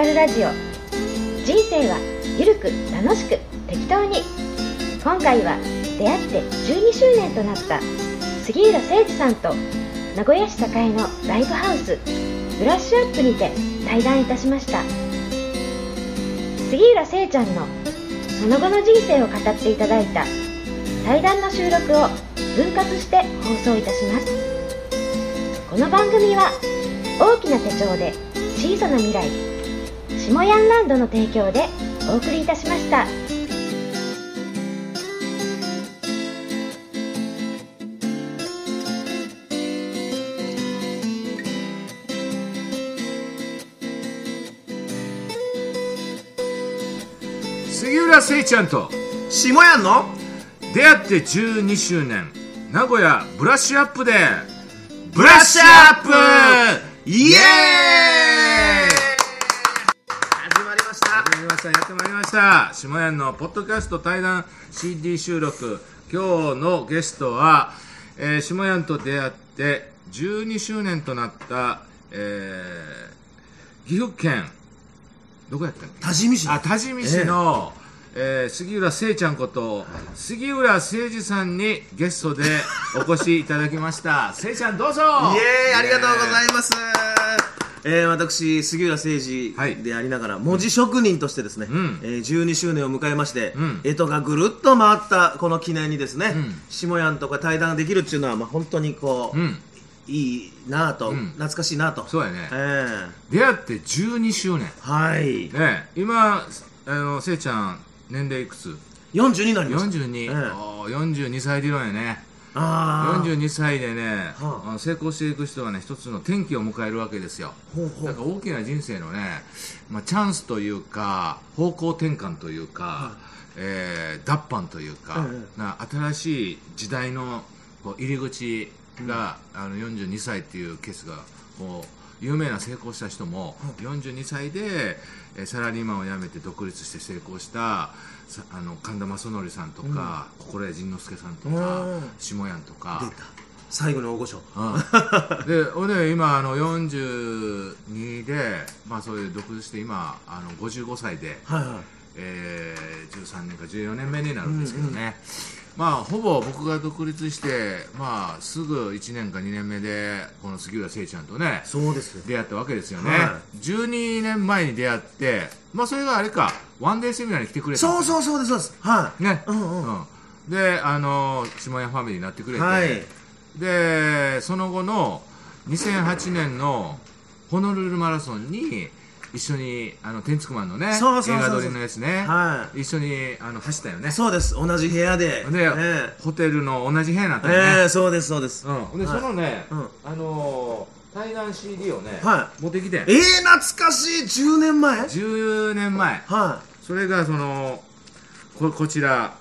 が見つかるラジオ。人生はゆるく楽しく適当に。今回は出会って12周年となった杉浦誠司さんと名古屋市栄のライブハウスブラッシュアップにて対談いたしました。杉浦聖ちゃんのその後の人生を語っていただいた対談の収録を分割して放送いたします。この番組は大きな手帳で小さな未来下ヤンランドの提供でお送りいたしました。杉浦聖ちゃんと下やんの出会って12周年。名古屋ブラッシュアップで。ブラッシュアップ！イエーイ始まりましたやってまいりました。下屋のポッドキャスト対談 CD 収録。今日のゲストは、えー、下屋と出会って12周年となった、えー、岐阜県どこやったっけ？多治見市。あ多治見市の、えー杉浦聖ちゃんこと杉浦誠司さんにゲストでお越しいただきました。聖ちゃんどうぞ。イエーイありがとうございいますえー、私杉浦誠司はい。でありながら、文字職人としてですね、うん。えー、12周年を迎えまして、うん。干支がぐるっと回ったこの記念にですね、うん。下やんとか対談ができるっていうのは、まあ、本当にこう、うん。いいなぁと、うん。懐かしいなと。そうやね。え出会って12周年。ー、はい。ね今あのせいちゃん年齢いくつ？40になりました。42、えー42歳理論やね42歳でね、はあ。成功していく人はね一つの転機を迎えるわけですよ。だから大きな人生のね、まあ、チャンスというか方向転換というか、えー脱藩というか、ええ。な新しい時代のこう入り口が、あの42歳っていうケースがこう有名な成功した人も、42歳で、えーサラリーマンを辞めて独立して成功したさあの神田正則さんとか、心谷仁之助さんとか、うん。下やんとか。最後の大御所。うん。で俺ね今あの42で、まあ、そういう独立して今あの55歳で、はいはい。えー13年か14年目になるんですけどね、まあほぼ僕が独立して、まあ、すぐ1年か2年目でこの杉浦聖ちゃんとねそうですよ。出会ったわけですよね、は12年前に出会って、まあ、それがあれかワンデーセミナーに来てくれた。そうそうそうですそうです。はい。ね、うんうん。うん。であの下屋ファミリーになってくれて、はい。でその後の2008年のホノルルマラソンに一緒にあの天竺マンのねそうそう映画撮りのやつね、はい。一緒にあの走ったよね。そうです。同じ部屋で。で、えホテルの同じ部屋になったえよね、ええそうですそうです。うん、で、はい。そのね、うん。あのー対談 CD をね、は持ってきてええ懐かしい。10年前？はい10年前それがそのここちら、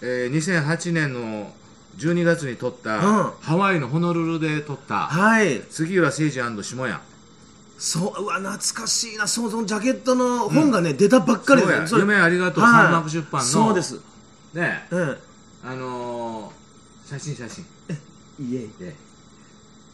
えー2008年の12月に撮った、うん。ハワイのホノルルで撮った、はい。杉浦誠司下屋そううわ懐かしいなそうそのジャケットの本がね、出たばっかりですそれ夢ありがとうはい。三幕出版の。そうです。ねうんあのー写真写真。いえで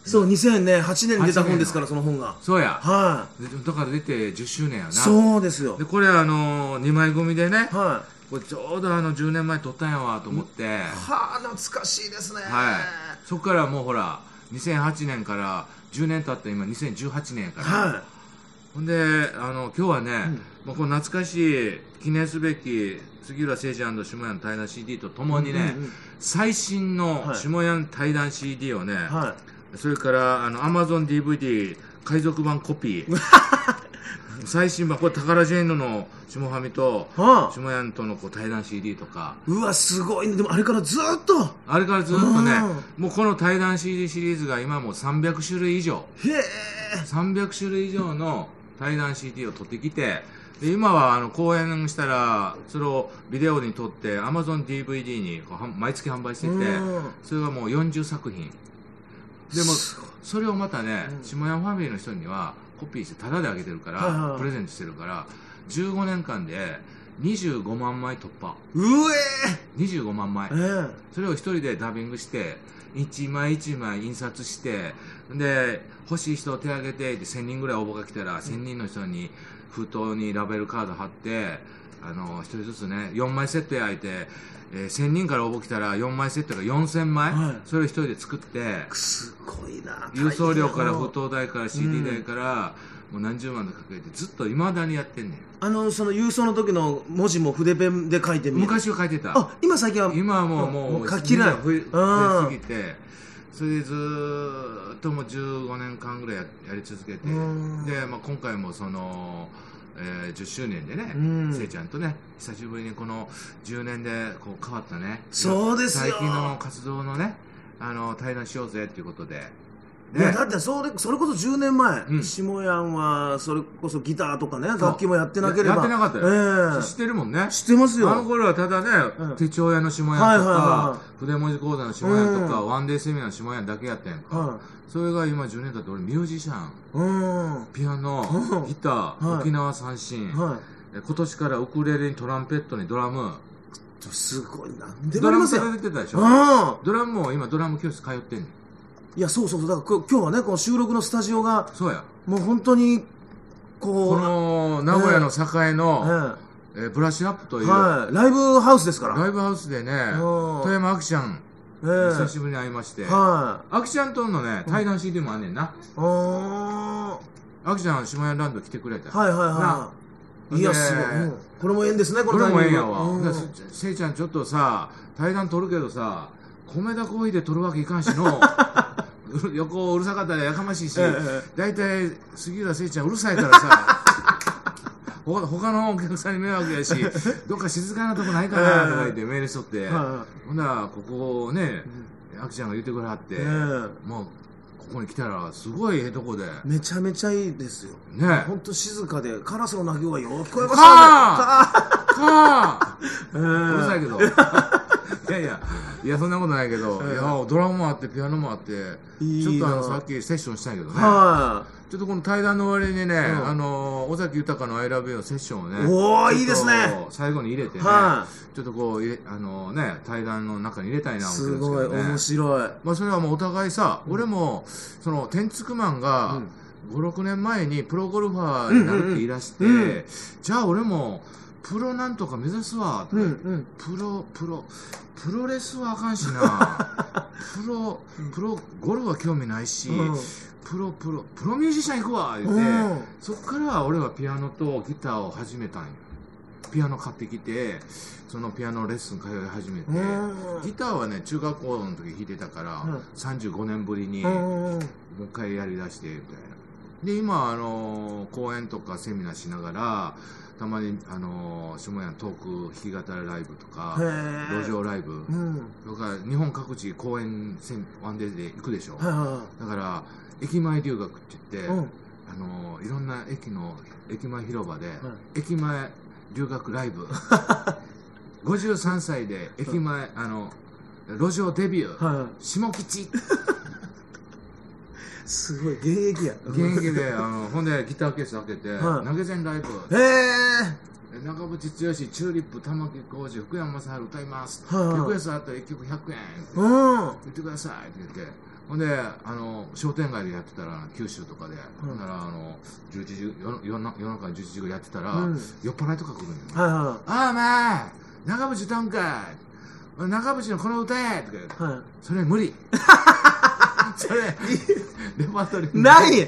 そう2008年に出た8年本ですからその本が。そうや。はでだから出て10周年やな。いそうですよ。でこれあのー、2枚組でねはこれちょうどあの10年前撮ったんやわと思って、いはあ懐かしいですね。はい、そこからもうほら2008年から10年経った今2018年やから、はほんであの今日はね、まあ、この懐かしい記念すべき杉浦誠司下屋の対談 CD とともにね、うんうんうん。最新のはい。下屋の対談 CD をね、い。はそれからあの AmazonDVD 海賊版コピー 最新版これ宝ジェーンヌの下ファミと下屋とのこう対談 CD とか。うわすごいね。でもあれからずーっと。あれからずっとねもうこの対談 CD シリーズが今もう300種類以上。へえ。300種類以上の対談 CD を取ってきてで今はあの公演したらそれをビデオに撮って AmazonDVD にこうはん毎月販売しててうん。それがもう40作品。でもそれをまたねうん。下屋ファミリーの人にはコピーしてタダであげてるかはいはいはい。らプレゼントしてるから15年間で25万枚突破。う25万枚。ええ。それを一人でダビングして一枚一枚印刷してで欲しい人手挙げてって1000人ぐらい応募が来たら1000人の人に封筒にラベルカード貼ってあの1人ずつね4枚セット焼いて、えー1000人から応募来たら4枚セットが4000枚、はい。それを1人で作ってすごいな。郵送料から封筒代から CD 代から、もう何十万でかけてずっといまだにやってんねん。あのその郵送の時の文字も筆ペンで書いてみる。昔は書いてた。あ今最近は今はもううんもう書ききれない。増えすぎて。それでずーっともう15年間ぐらいややり続けて。うん。で、まあ、今回もその、えー10周年でねうん。せいちゃんとね久しぶりにこの10年でこう変わったね。そうですよ。最近の活動のねあの対談しようぜっていうことでいやだってそれそれこそ10年前、うん。下やんはそれこそギターとかね楽器もやってなければ。やってなかったよ、ええ。知ってるもんね。知ってますよ。あの頃はただね、うん。手帳屋の下屋とか、はいはいは筆文字講座の下屋とか、うん。ワンデーセミナーの下屋だけやったやんか、はそれが今10年経って俺ミュージシャン。ピアノうん。ギター、はい。沖縄三振、はえ今年からウクレレにトランペットにドラム。いすごい。なんでもドラムからありますよ。出てたでしょ。うん。ドラムも今ドラム教室通ってんねんいやそうそうそう。だからこ今日はねこの収録のスタジオがそうや。もう本当にここうの名古屋の栄の、ええ。ーブラッシュアップとえいう、はい。ライブハウスですから。ライブハウスでねうん。富山アキちゃんええ。久しぶりに会いまして、はアキちゃんとのね対談 CD もあんねんな、いあアキちゃん下屋ランド来てくれた、ーはいはいはい。いやすごい、これも縁ですねここれもええんやわ、うん。でせせいちゃんちょっとさ対談取るけどさ米田コーヒーで取るわけいかんしの。う 横うるさかったらやかましいし、ええ大体杉浦せいちゃんうるさいからさ ほ他のお客さんに迷惑やしどっか静かなとこないかなとか言ってメールしとって、はほんならここをねあきちゃんが言ってくれはって、もうここに来たらすごいええとこで。めちゃめちゃいいですよ。ね。本当静かでカラスの鳴き声がよう聞こえましたね。かかあ ええ。うるさいけど。いやいや、いや、そんなことないけど、ええいや、ドラムもあって、ピアノもあって、ちょっとあの、さっきセッションしたんやけどね、はちょっとこの対談の終わりにね、うん。あの、尾崎豊の I love you のセッションをね、おーちょっといいですね。最後に入れてね、はちょっとこう、あのね、対談の中に入れたいいな思ってするんですけどね。ごい面白い。まあ、それはもうお互いさ、俺も、その、天竺マンが、5、6年前にプロゴルファーになるって言い出して、じゃあ俺も、プロなんとか目指すわ、とかうんうん。プロ、プロ、プロレスはあかんしな。プロ、プロ、ゴルフは興味ないし、うん。プロ、プロ、プロミュージシャン行くわ、言って、うん。そっから俺はピアノとギターを始めたんよ。ピアノ買ってきて、そのピアノレッスン通い始めて、うん。ギターはね、中学校の時弾いてたから、うん。35年ぶりに、うもんう一回やりだして、みたいな。で、今、あのー講演とかセミナーしながら、たまに、あのー、下屋のトーク弾き語りライブとか、路上ライブ、うんとか、日本各地講演ワンデーで行くでしょ。はいはだから、駅前留学って言って、いはいうんあのーいろんな駅の、駅前広場で、駅前留学ライブ。53歳で駅前、あの、路上デビュー。はいはい下吉。すごい現役や現役で、あの、ほんでギターケース開けて、はい投げ銭ライブ。へえ長渕剛、チューリップ、玉置浩二、福山雅治歌います。はいリクエストあったら1曲100円ってうん言ってくださいって言って。ほんで、あの、商店街でやってたら、九州とかで、ほんなら、あの、11時、夜夜な夜中に11時ぐらいやってたら、うん酔っ払いとか来るんよ。はいはああ、まあ、長渕歌うんかい。長渕のこの歌やとか言ういはいそれ無理。それ、レパートリーにない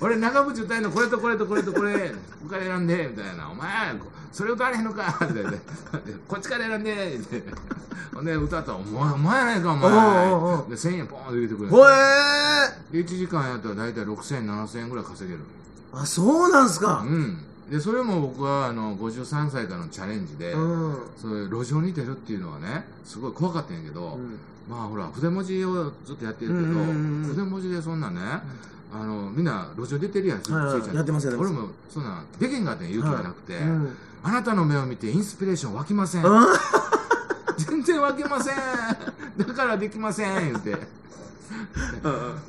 俺、長渕歌えんのこれとこれとこれとこれ、ここから選んで、みたいな。お前、それ歌われへんのかって言って、こっちから選んで、って。ほんで、歌ったら、お前、お前やないか、お前。うで、1000円ポーンと入れてくれる。ほえで、1時間やったら大体6000、7000円ぐらい稼げる。ーあそうなんすかうん。で、それも僕は、あの、53歳からのチャレンジで、うんそういう路上に出るっていうのはねすごい怖かったんやけど、うんまあほら筆文字をずっとやってるけど、筆文字でそんなね、あのみんな路上出てるやん、はいはいせい。ちゃん。やってますやってます。俺もそんなできんかったん勇気がなくて、うん。あなたの目を見てインスピレーション湧きません、うん 全然湧きません。だからできません言って。だ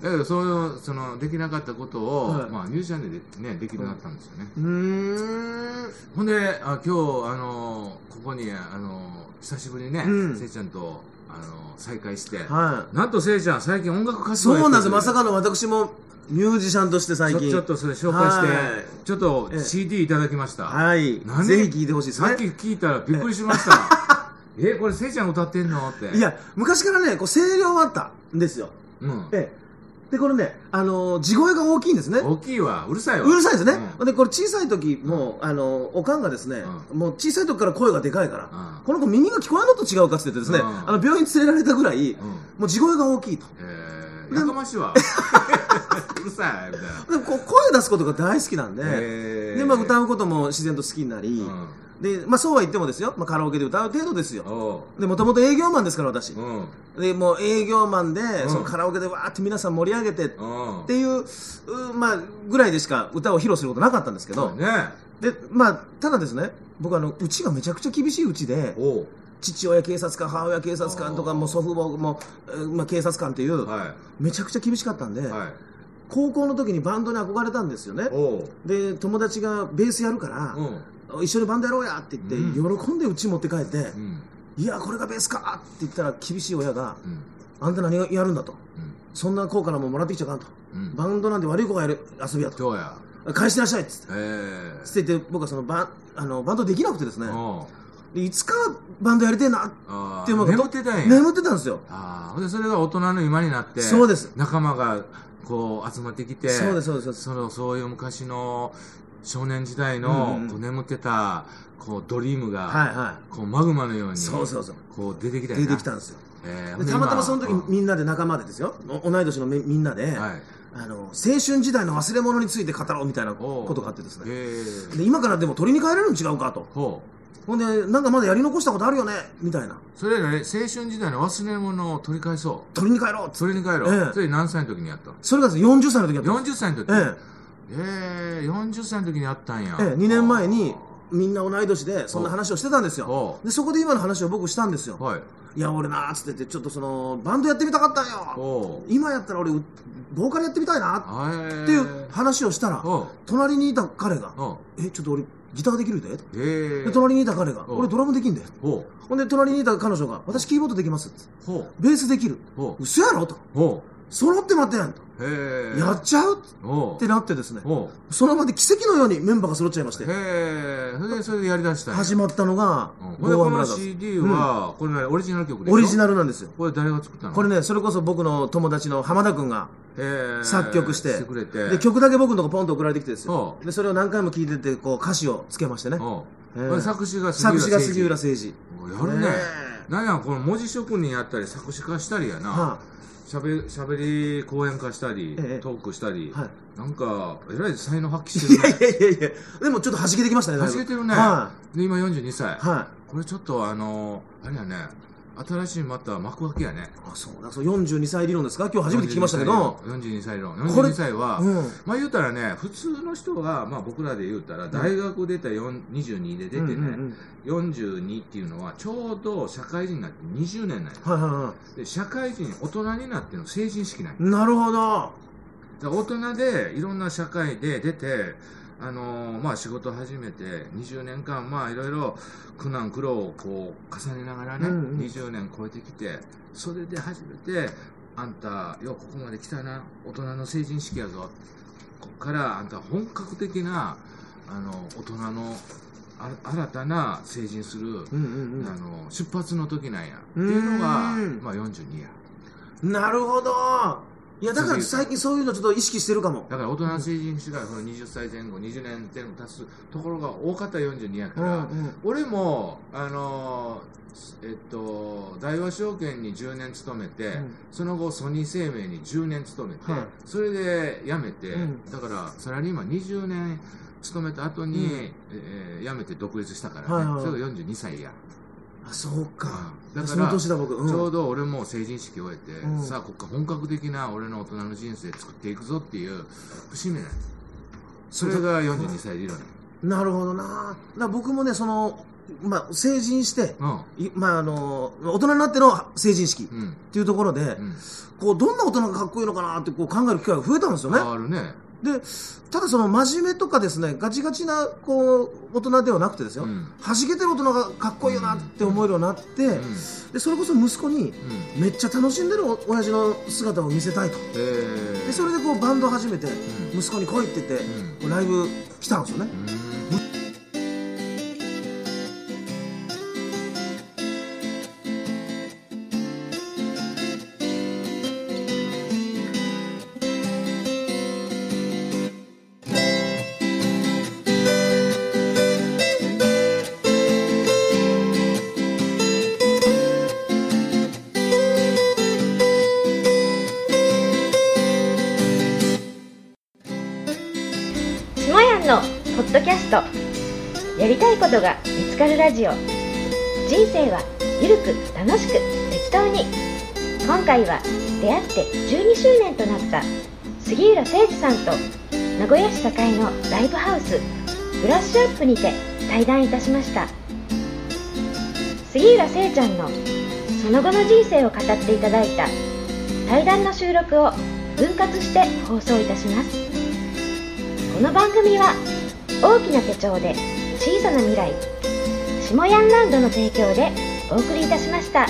けどそういうそのできなかったことを、はい。まあ、ミュージシャンでねできるようになったんですよね、うーん。ほんであ今日あのここにあの久しぶりにね、うん。せいちゃんとあの再会して、はなんとせいちゃん最近音楽い活動そうなんですまさかかの私もミュージシャンとして最近。ちょっとそれ紹介して、はい。ちょっとええ。CD いただきました、はい。何？ぜひ聞いてほしいですさっきね聞いたらびっくりしました。えこれせいちゃん歌ってんのって。いや昔からねこう声量はあったんですよ。うん。ええ。でこれねあの地声が大きいんですね。大きいわ。うるさいわ。うるさいですね、うん。でこれ小さい時もうあのおかんがですね、もう小さい時から声がでかいから、うんこの子耳が聞こえるのと違うかって言ってですね、うん。あの病院に連れられたぐらい、うん。もう地声が大きいと。えー、でやかましいわ。うるさいみたいな。でもこう声出すことが大好きなんで、えー。でまあ、歌うことも自然と好きになり、うでまあ、そうは言ってもですよ、まあ、カラオケで歌う程度ですんよ。おでもともと営業マンですから私、ううん。でもう営業マンで、ん。そのカラオケでわーって皆さん盛り上げてっうん。ていううまあ、ぐらいでしか歌を披露することなかったんですけど、ね。でまあ、ただですね僕あのうちがめちゃくちゃ厳しいうちで父親警察官母親警察官とかもう祖父母も、えーまあ、警察官っていう、はめちゃくちゃ厳しかったんで、いはい。高校の時にバンドに憧れたんですよね。で友達がベースやるからう、ん。一緒にバンドやろうやって言って、う喜んでうち持って帰って、うん。いやこれがベースかって言ったら厳しい親がうん。あんた何がやるんだと。うん。そんな高価なもんもらってきちゃあかんと、うん。バンドなんて悪い子がやる遊びやと返してらっしゃいっつって。えつってて僕はそのバンあのバンドできなくてですね。でいつかバンドやりてえなあでもー。眠ってたんや。眠ってたんですよ。あでそれが大人の今になってそうです。仲間がこう集まってきてそうですそうですそのそういう昔の少年時代うんのうん。こう眠ってたこうドリームが、はいはこうマグマのようにそうそうそう。こう出てきた出てきたんですよ。えー。でたまたまその時みんなで仲間でですよ。お同い年のみみんなで、今はいあの青春時代の忘れ物について語ろうみたいなことがあってですね。えーで今からでも取りに帰れるん違うかと。ほんでなんかまだやり残したことあるよね。みたいな。それね青春時代の忘れ物を取り返そう。取りに帰ろう。っつってそれに帰ろう、ええ。それ何歳の時にやったの？それがですね40歳の時だったんです。40歳の時。ええ。え40歳の時にやったんや。えええ2年前にみんな同い年でそんな話をしてたんですよ。おでそこで今の話を僕したんですよ。はいいや俺なーっつっててちょっとそのバンドやってみたかったんよ。今やったら俺うボーカルやってみたいなっていう話をしたら隣にいた彼がおう「えちょっと俺ギターできるで」ええで隣にいた彼が「お俺ドラムできんで」ほほんで隣にいた彼女が「私キーボードできます」って。ベースできる。嘘やろと。揃って待ってやんとやっちゃうってなってですね。ほその場で奇跡のようにメンバーが揃っちゃいまして。うへえそれでそれでやりだした始まったのがうん。この CD は、これねオリジナル曲でオリジナルなんですよ。これ誰が作ったの？これねそれこそ僕の友達の浜田君が作曲して。で曲だけ僕のとこポンと送られてきてですよでそれを何回も聴いててこう歌詞をつけましてね。作詞が作詞が杉浦誠誠治治やるね。ねなんやこの文字職人やったり作詞家したりやな、はしゃべしゃべり講演家したり、ええ。トークしたり、はい。なんかえらい才能発揮しいてるね。やいやいやいやでもちょっと弾けてきましたねだいぶ。弾けてるね、はで今42歳、いはい。これちょっとあのあれやね新しいまた幕開けやね。あそうだ。そう42歳理論ですか？今日初めて聞きましたけど。42歳論。これ42歳は、うん。まあ言うたらね普通の人が、まあ、僕らで言うたら大学出た4 22で出てね、うんうん42っていうのはちょうど社会人になって20年なんや。うんはいはい。はで社会人大人になっての成人式なんや。いなるほど。大人でいろんな社会で出て、あのーまあ、仕事始めて20年間まあいろいろ苦難苦労をこう重ねながらね、うんうん。20年超えてきてそれで初めてあんたようここまで来たな大人の成人式やぞこっからあんた本格的なあの大人のあ新たな成人する、うんうんあの出発の時なんや。っていうのがうん。まあ、42や。うんなるほどいやだから最近そういうのちょっと意識してるかも。だから大人の成人式がその20歳前後20年前後経つところが多かった42やから、うんうん。俺もあのーえっと大和証券に10年勤めて、うん。その後ソニー生命に10年勤めて、はい。それで辞めて、うん。だからサラリーマン20年勤めた後に、うん。えー辞めて独立したからね、はいはいそれが42歳や、あそうか。だからちょうど俺も成人式終えて、うん。さあこっから本格的な俺の大人の人生作っていくぞっていう節目なんそれが42歳理論や。なるほどな。だ僕もねそのまあ、成人して、うん。いまあ、あの大人になっての成人式っうん。ていうところで、うん。こうどんな大人がかっこいいのかなってこう考える機会が増えたんですよね。あるねでただその真面目とかですねガチガチなこう大人ではなくてですよ、うん。弾けてる大人がかっこいいよなって思えるようになって、うん。でそれこそ息子にうん。めっちゃ楽しんでるお親父の姿を見せたいと。えー。でそれでこうバンドを始めて、ん。息子に来いって言って、ライブ来たんですよね、ことが見つかるラジオ。人生はゆるく楽しく適当に。今回は出会って12周年となった杉浦誠司さんと名古屋市栄のライブハウスブラッシュアップにて対談いたしました。杉浦聖ちゃんのその後の人生を語っていただいた対談の収録を分割して放送いたします。この番組は大きな手帳で小さな未来下ヤンランドの提供でお送りいたしました。